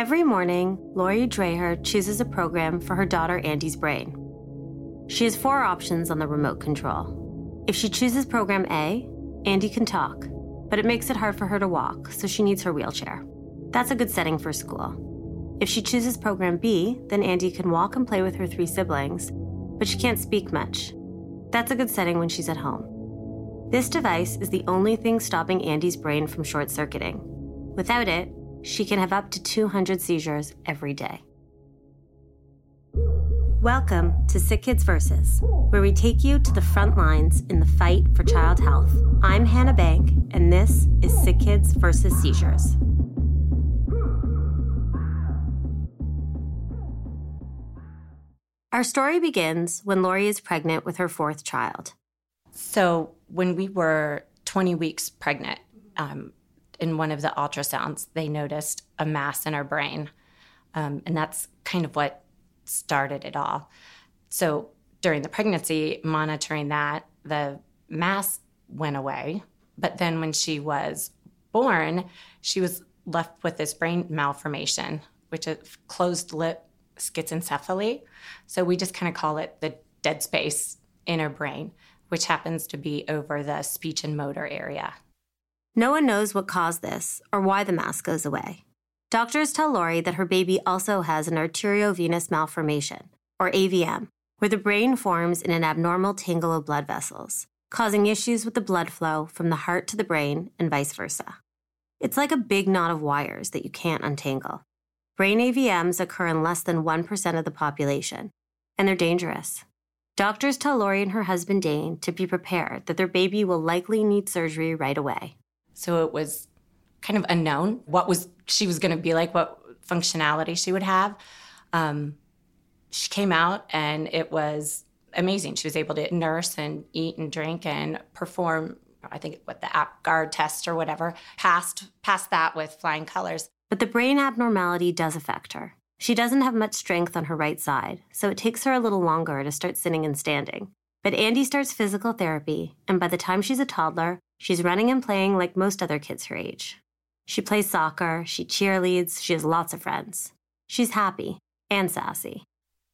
Every morning, Lori Dreher chooses a program for her daughter Andy's brain. She has four options on the remote control. If she chooses program A, Andy can talk, but it makes it hard for her to walk, so she needs her wheelchair. That's a good setting for school. If she chooses program B, then Andy can walk and play with her three siblings, but she can't speak much. That's a good setting when she's at home. This device is the only thing stopping Andy's brain from short circuiting. Without it, she can have up to 200 seizures every day. Welcome to Sick Kids Versus, where we take you to the front lines in the fight for child health. I'm Hannah Bank, and this is Sick Kids Versus Seizures. Our story begins when Lori is pregnant with her fourth child. So, when we were 20 weeks pregnant, um, in one of the ultrasounds, they noticed a mass in her brain. Um, and that's kind of what started it all. So during the pregnancy, monitoring that, the mass went away. But then when she was born, she was left with this brain malformation, which is closed lip schizencephaly. So we just kind of call it the dead space in her brain, which happens to be over the speech and motor area. No one knows what caused this or why the mass goes away. Doctors tell Lori that her baby also has an arteriovenous malformation, or AVM, where the brain forms in an abnormal tangle of blood vessels, causing issues with the blood flow from the heart to the brain and vice versa. It's like a big knot of wires that you can't untangle. Brain AVMs occur in less than 1% of the population, and they're dangerous. Doctors tell Lori and her husband Dane to be prepared that their baby will likely need surgery right away. So it was kind of unknown what was she was going to be like, what functionality she would have. Um, she came out and it was amazing. She was able to nurse and eat and drink and perform. I think what the APGAR test or whatever passed passed that with flying colors. But the brain abnormality does affect her. She doesn't have much strength on her right side, so it takes her a little longer to start sitting and standing. But Andy starts physical therapy, and by the time she's a toddler, She's running and playing like most other kids her age. She plays soccer, she cheerleads, she has lots of friends. She's happy and sassy.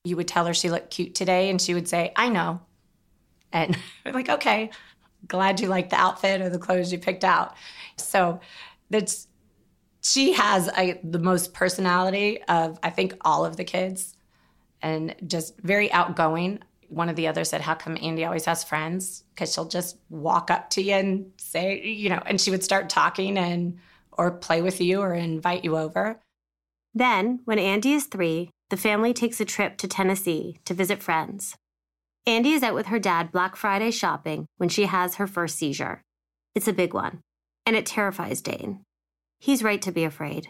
You would tell her she looked cute today, and she would say, I know. And like, okay, glad you like the outfit or the clothes you picked out. So that's she has a, the most personality of I think all of the kids, and just very outgoing one of the others said, How come Andy always has friends? Because she'll just walk up to you and say, you know, and she would start talking and or play with you or invite you over. Then, when Andy is three, the family takes a trip to Tennessee to visit friends. Andy is out with her dad Black Friday shopping when she has her first seizure. It's a big one, and it terrifies Dane. He's right to be afraid.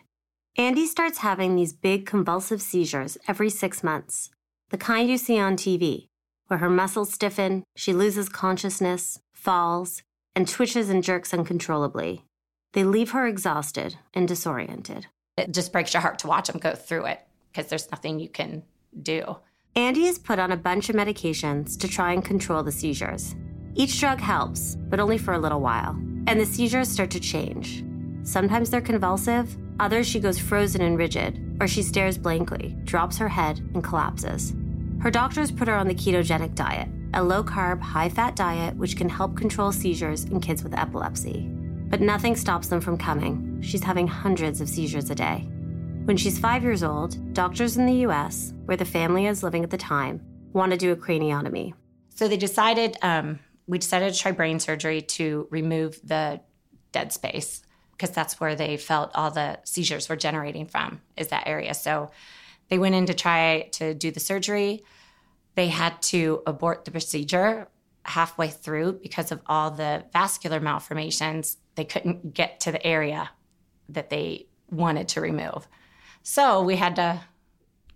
Andy starts having these big convulsive seizures every six months, the kind you see on TV, where her muscles stiffen, she loses consciousness, falls, and twitches and jerks uncontrollably. They leave her exhausted and disoriented. It just breaks your heart to watch them go through it because there's nothing you can do. Andy is put on a bunch of medications to try and control the seizures. Each drug helps, but only for a little while, and the seizures start to change. Sometimes they're convulsive, others she goes frozen and rigid, or she stares blankly, drops her head, and collapses. Her doctors put her on the ketogenic diet, a low carb, high fat diet which can help control seizures in kids with epilepsy. But nothing stops them from coming. She's having hundreds of seizures a day. When she's five years old, doctors in the US, where the family is living at the time, want to do a craniotomy. So they decided, um, we decided to try brain surgery to remove the dead space because that's where they felt all the seizures were generating from, is that area. So they went in to try to do the surgery. They had to abort the procedure halfway through because of all the vascular malformations. They couldn't get to the area that they wanted to remove. So we had to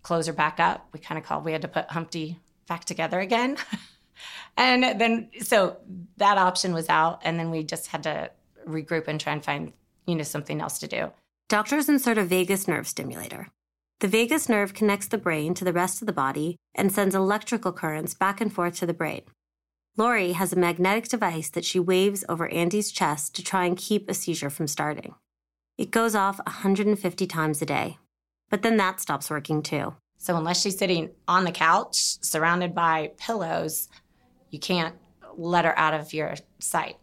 close her back up. We kind of called, we had to put Humpty back together again. and then, so that option was out. And then we just had to regroup and try and find, you know, something else to do. Doctors insert a vagus nerve stimulator. The vagus nerve connects the brain to the rest of the body and sends electrical currents back and forth to the brain. Lori has a magnetic device that she waves over Andy's chest to try and keep a seizure from starting. It goes off 150 times a day. But then that stops working too. So unless she's sitting on the couch surrounded by pillows, you can't let her out of your sight.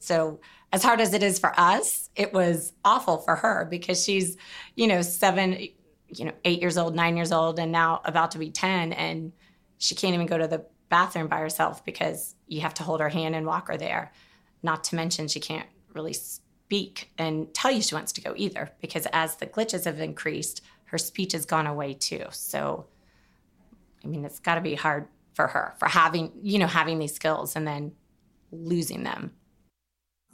So as hard as it is for us, it was awful for her because she's, you know, seven, you know, eight years old, nine years old, and now about to be 10. And she can't even go to the bathroom by herself because you have to hold her hand and walk her there. Not to mention, she can't really speak and tell you she wants to go either because as the glitches have increased, her speech has gone away too. So, I mean, it's got to be hard for her for having, you know, having these skills and then losing them.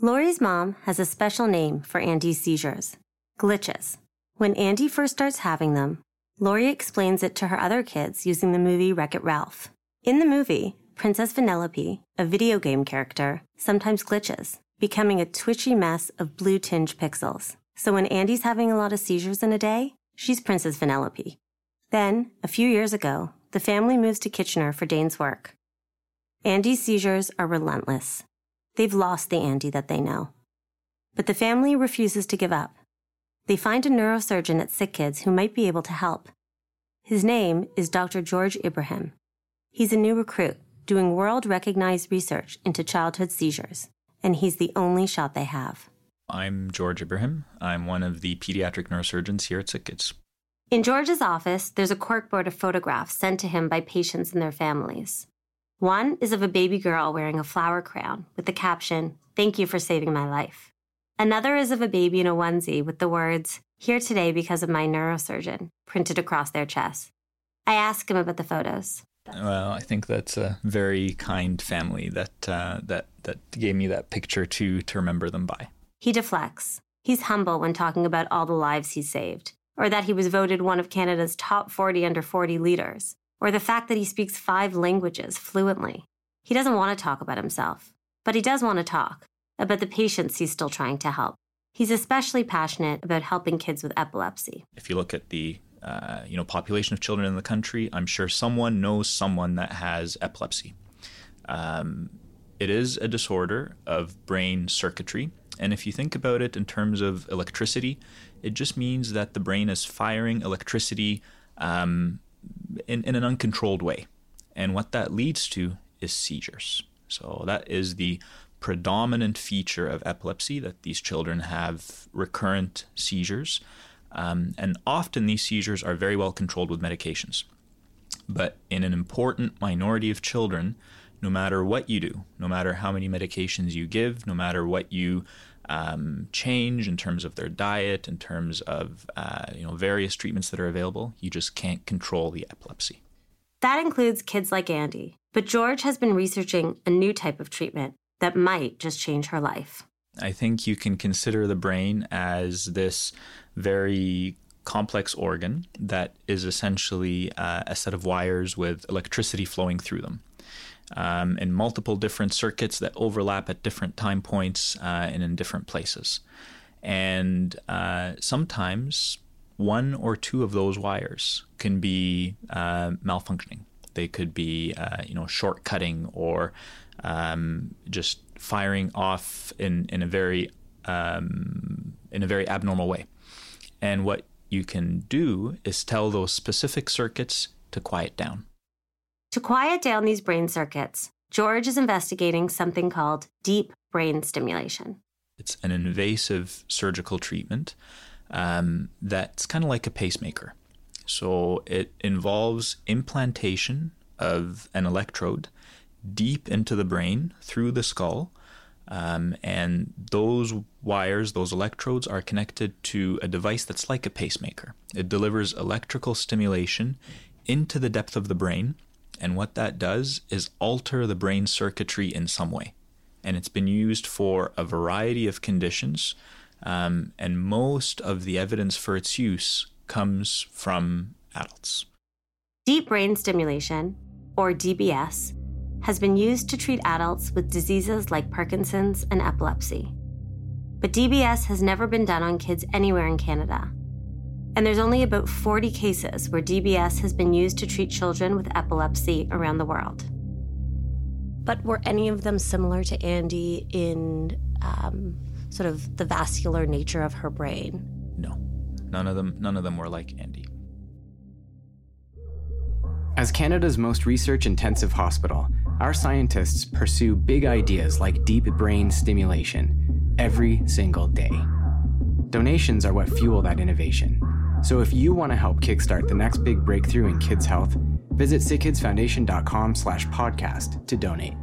Lori's mom has a special name for Andy's seizures glitches. When Andy first starts having them, Lori explains it to her other kids using the movie Wreck It Ralph. In the movie, Princess Vanellope, a video game character, sometimes glitches, becoming a twitchy mess of blue tinge pixels. So when Andy's having a lot of seizures in a day, she's Princess Vanellope. Then, a few years ago, the family moves to Kitchener for Dane's work. Andy's seizures are relentless. They've lost the Andy that they know. But the family refuses to give up. They find a neurosurgeon at Sick Kids who might be able to help. His name is Dr. George Ibrahim. He's a new recruit doing world recognized research into childhood seizures, and he's the only shot they have. I'm George Ibrahim. I'm one of the pediatric neurosurgeons here at Sick Kids. In George's office, there's a corkboard of photographs sent to him by patients and their families. One is of a baby girl wearing a flower crown with the caption, Thank you for saving my life. Another is of a baby in a onesie with the words, Here today because of my neurosurgeon, printed across their chest. I ask him about the photos. Well, I think that's a very kind family that uh, that that gave me that picture to to remember them by. He deflects. He's humble when talking about all the lives he's saved, or that he was voted one of Canada's top 40 under 40 leaders, or the fact that he speaks five languages fluently. He doesn't want to talk about himself, but he does want to talk about the patients he's still trying to help. He's especially passionate about helping kids with epilepsy. If you look at the uh, you know population of children in the country, I'm sure someone knows someone that has epilepsy. Um, it is a disorder of brain circuitry, and if you think about it in terms of electricity, it just means that the brain is firing electricity um, in, in an uncontrolled way, and what that leads to is seizures. So that is the predominant feature of epilepsy that these children have recurrent seizures. Um, and often these seizures are very well controlled with medications. But in an important minority of children, no matter what you do, no matter how many medications you give, no matter what you um, change in terms of their diet, in terms of uh, you know various treatments that are available, you just can't control the epilepsy. That includes kids like Andy. But George has been researching a new type of treatment that might just change her life. I think you can consider the brain as this very complex organ that is essentially uh, a set of wires with electricity flowing through them. Um, in multiple different circuits that overlap at different time points uh, and in different places. And uh, sometimes one or two of those wires can be uh, malfunctioning. They could be, uh, you know, short cutting or um, just firing off in in a very um, in a very abnormal way. And what you can do is tell those specific circuits to quiet down. To quiet down these brain circuits, George is investigating something called deep brain stimulation. It's an invasive surgical treatment um, that's kind of like a pacemaker. So it involves implantation of an electrode deep into the brain through the skull. Um, and those wires, those electrodes, are connected to a device that's like a pacemaker. It delivers electrical stimulation into the depth of the brain. And what that does is alter the brain circuitry in some way. And it's been used for a variety of conditions. Um, and most of the evidence for its use comes from adults. Deep brain stimulation, or DBS, has been used to treat adults with diseases like Parkinson's and epilepsy. But DBS has never been done on kids anywhere in Canada. And there's only about 40 cases where DBS has been used to treat children with epilepsy around the world. But were any of them similar to Andy in um, sort of the vascular nature of her brain? No. none of them none of them were like Andy. As Canada's most research intensive hospital, our scientists pursue big ideas like deep brain stimulation every single day. Donations are what fuel that innovation. So if you want to help kickstart the next big breakthrough in kids' health, visit sickkidsfoundation.com slash podcast to donate.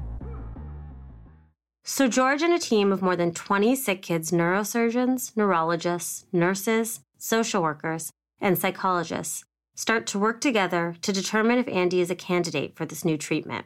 So George and a team of more than 20 sick kids neurosurgeons, neurologists, nurses, social workers, and psychologists start to work together to determine if Andy is a candidate for this new treatment.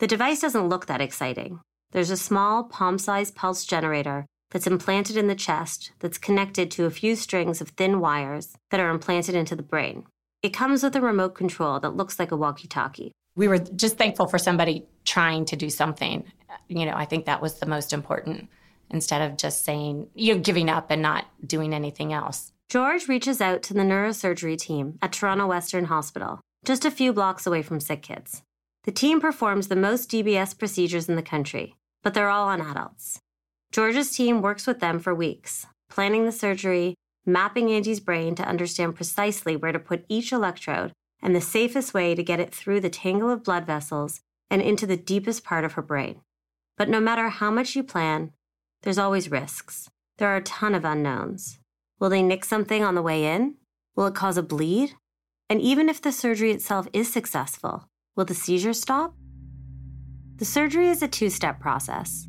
The device doesn't look that exciting. There's a small palm sized pulse generator that's implanted in the chest that's connected to a few strings of thin wires that are implanted into the brain. It comes with a remote control that looks like a walkie talkie. We were just thankful for somebody trying to do something. You know, I think that was the most important instead of just saying, you know, giving up and not doing anything else. George reaches out to the neurosurgery team at Toronto Western Hospital, just a few blocks away from sick kids. The team performs the most DBS procedures in the country, but they're all on adults. George's team works with them for weeks, planning the surgery, mapping Andy's brain to understand precisely where to put each electrode and the safest way to get it through the tangle of blood vessels and into the deepest part of her brain. But no matter how much you plan, there's always risks. There are a ton of unknowns. Will they nick something on the way in? Will it cause a bleed? And even if the surgery itself is successful, will the seizure stop? The surgery is a two step process.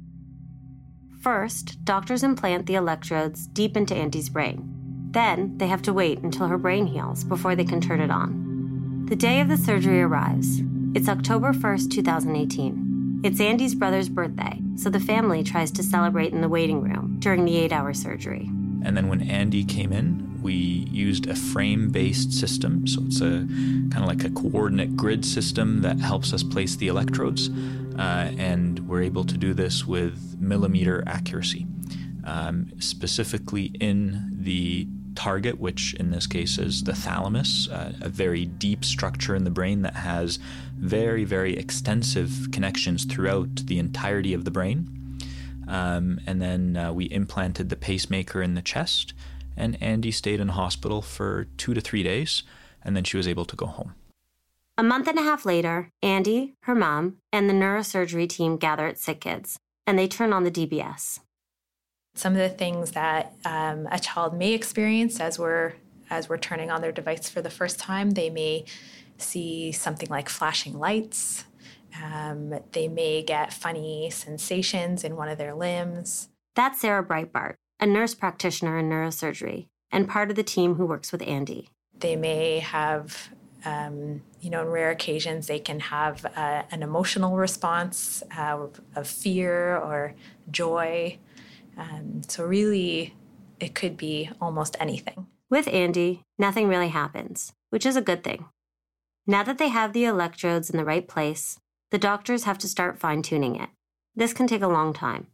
First, doctors implant the electrodes deep into Andy's brain. Then, they have to wait until her brain heals before they can turn it on. The day of the surgery arrives. It's October 1st, 2018. It's Andy's brother's birthday, so the family tries to celebrate in the waiting room during the eight hour surgery. And then when Andy came in, we used a frame based system. So it's a kind of like a coordinate grid system that helps us place the electrodes. Uh, and we're able to do this with millimeter accuracy, um, specifically in the target, which in this case is the thalamus, uh, a very deep structure in the brain that has very, very extensive connections throughout the entirety of the brain. Um, and then uh, we implanted the pacemaker in the chest, and Andy stayed in hospital for two to three days, and then she was able to go home. A month and a half later, Andy, her mom, and the neurosurgery team gather at Sick Kids, and they turn on the DBS. Some of the things that um, a child may experience as we're as we're turning on their device for the first time, they may see something like flashing lights. Um, they may get funny sensations in one of their limbs. That's Sarah Breitbart, a nurse practitioner in neurosurgery and part of the team who works with Andy. They may have, um, you know, in rare occasions, they can have uh, an emotional response uh, of fear or joy. Um, so, really, it could be almost anything. With Andy, nothing really happens, which is a good thing. Now that they have the electrodes in the right place, the doctors have to start fine tuning it. This can take a long time.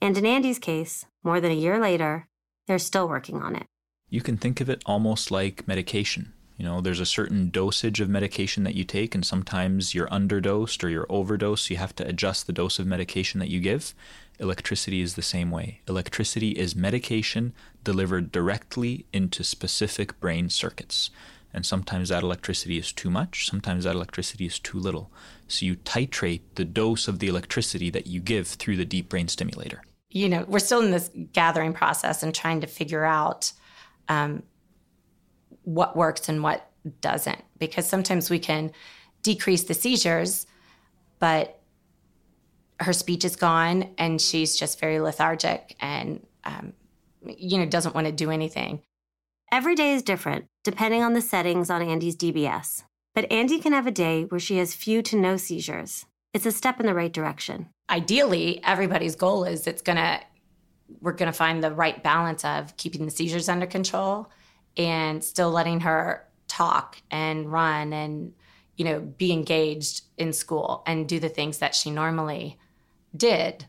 And in Andy's case, more than a year later, they're still working on it. You can think of it almost like medication. You know, there's a certain dosage of medication that you take, and sometimes you're underdosed or you're overdosed. You have to adjust the dose of medication that you give. Electricity is the same way. Electricity is medication delivered directly into specific brain circuits. And sometimes that electricity is too much, sometimes that electricity is too little. So you titrate the dose of the electricity that you give through the deep brain stimulator. You know, we're still in this gathering process and trying to figure out um, what works and what doesn't, because sometimes we can decrease the seizures, but her speech is gone and she's just very lethargic and, um, you know, doesn't want to do anything. Every day is different, depending on the settings on Andy's DBS. But Andy can have a day where she has few to no seizures. It's a step in the right direction. Ideally, everybody's goal is it's going to we're going to find the right balance of keeping the seizures under control and still letting her talk and run and you know be engaged in school and do the things that she normally did.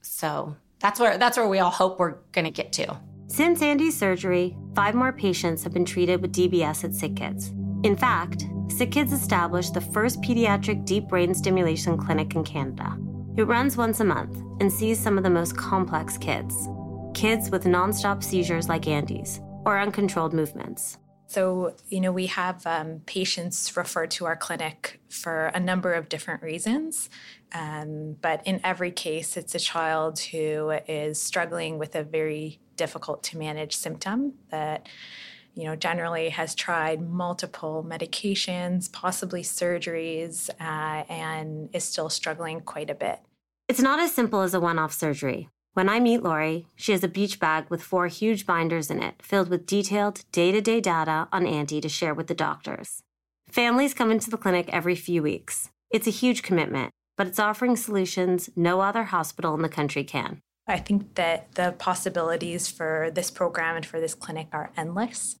So that's where that's where we all hope we're going to get to. Since Andy's surgery, five more patients have been treated with DBS at Sick Kids. In fact, Sick Kids established the first pediatric deep brain stimulation clinic in Canada. It runs once a month and sees some of the most complex kids. Kids with nonstop seizures like Andy's, or uncontrolled movements. So, you know, we have um, patients referred to our clinic for a number of different reasons. Um, but in every case, it's a child who is struggling with a very difficult to manage symptom that you know, generally has tried multiple medications, possibly surgeries, uh, and is still struggling quite a bit. It's not as simple as a one off surgery. When I meet Lori, she has a beach bag with four huge binders in it, filled with detailed day to day data on Andy to share with the doctors. Families come into the clinic every few weeks. It's a huge commitment, but it's offering solutions no other hospital in the country can. I think that the possibilities for this program and for this clinic are endless.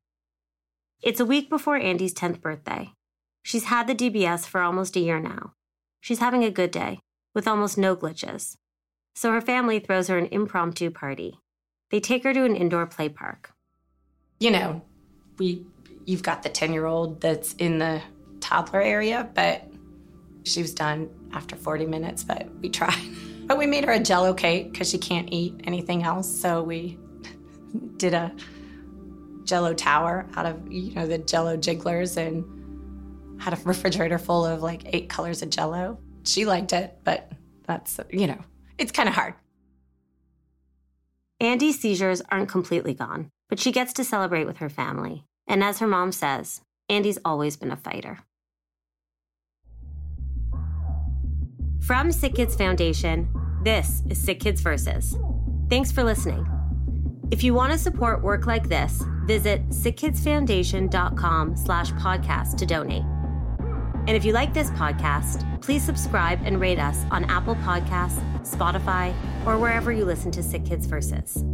It's a week before Andy's 10th birthday. She's had the DBS for almost a year now. She's having a good day, with almost no glitches. So her family throws her an impromptu party. They take her to an indoor play park. You know, we you've got the 10-year-old that's in the toddler area, but she was done after 40 minutes, but we tried. But we made her a jello cake because she can't eat anything else, so we did a jello tower out of you know the jello jigglers and had a refrigerator full of like eight colors of jello. She liked it but that's you know it's kind of hard. Andy's seizures aren't completely gone but she gets to celebrate with her family. And as her mom says andy's always been a fighter. From sick kids foundation this is sick kids versus. Thanks for listening if you want to support work like this, visit sickkidsfoundation.com slash podcast to donate. And if you like this podcast, please subscribe and rate us on Apple Podcasts, Spotify, or wherever you listen to Sick Kids Versus.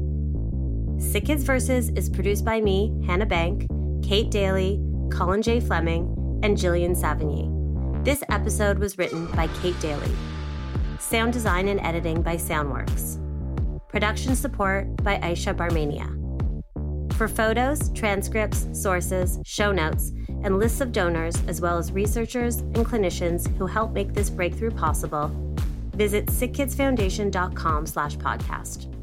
Sick Kids Versus is produced by me, Hannah Bank, Kate Daly, Colin J. Fleming, and Jillian Savigny. This episode was written by Kate Daly. Sound design and editing by Soundworks. Production support by Aisha Barmania. For photos, transcripts, sources, show notes, and lists of donors, as well as researchers and clinicians who help make this breakthrough possible, visit sickkidsfoundation.com slash podcast.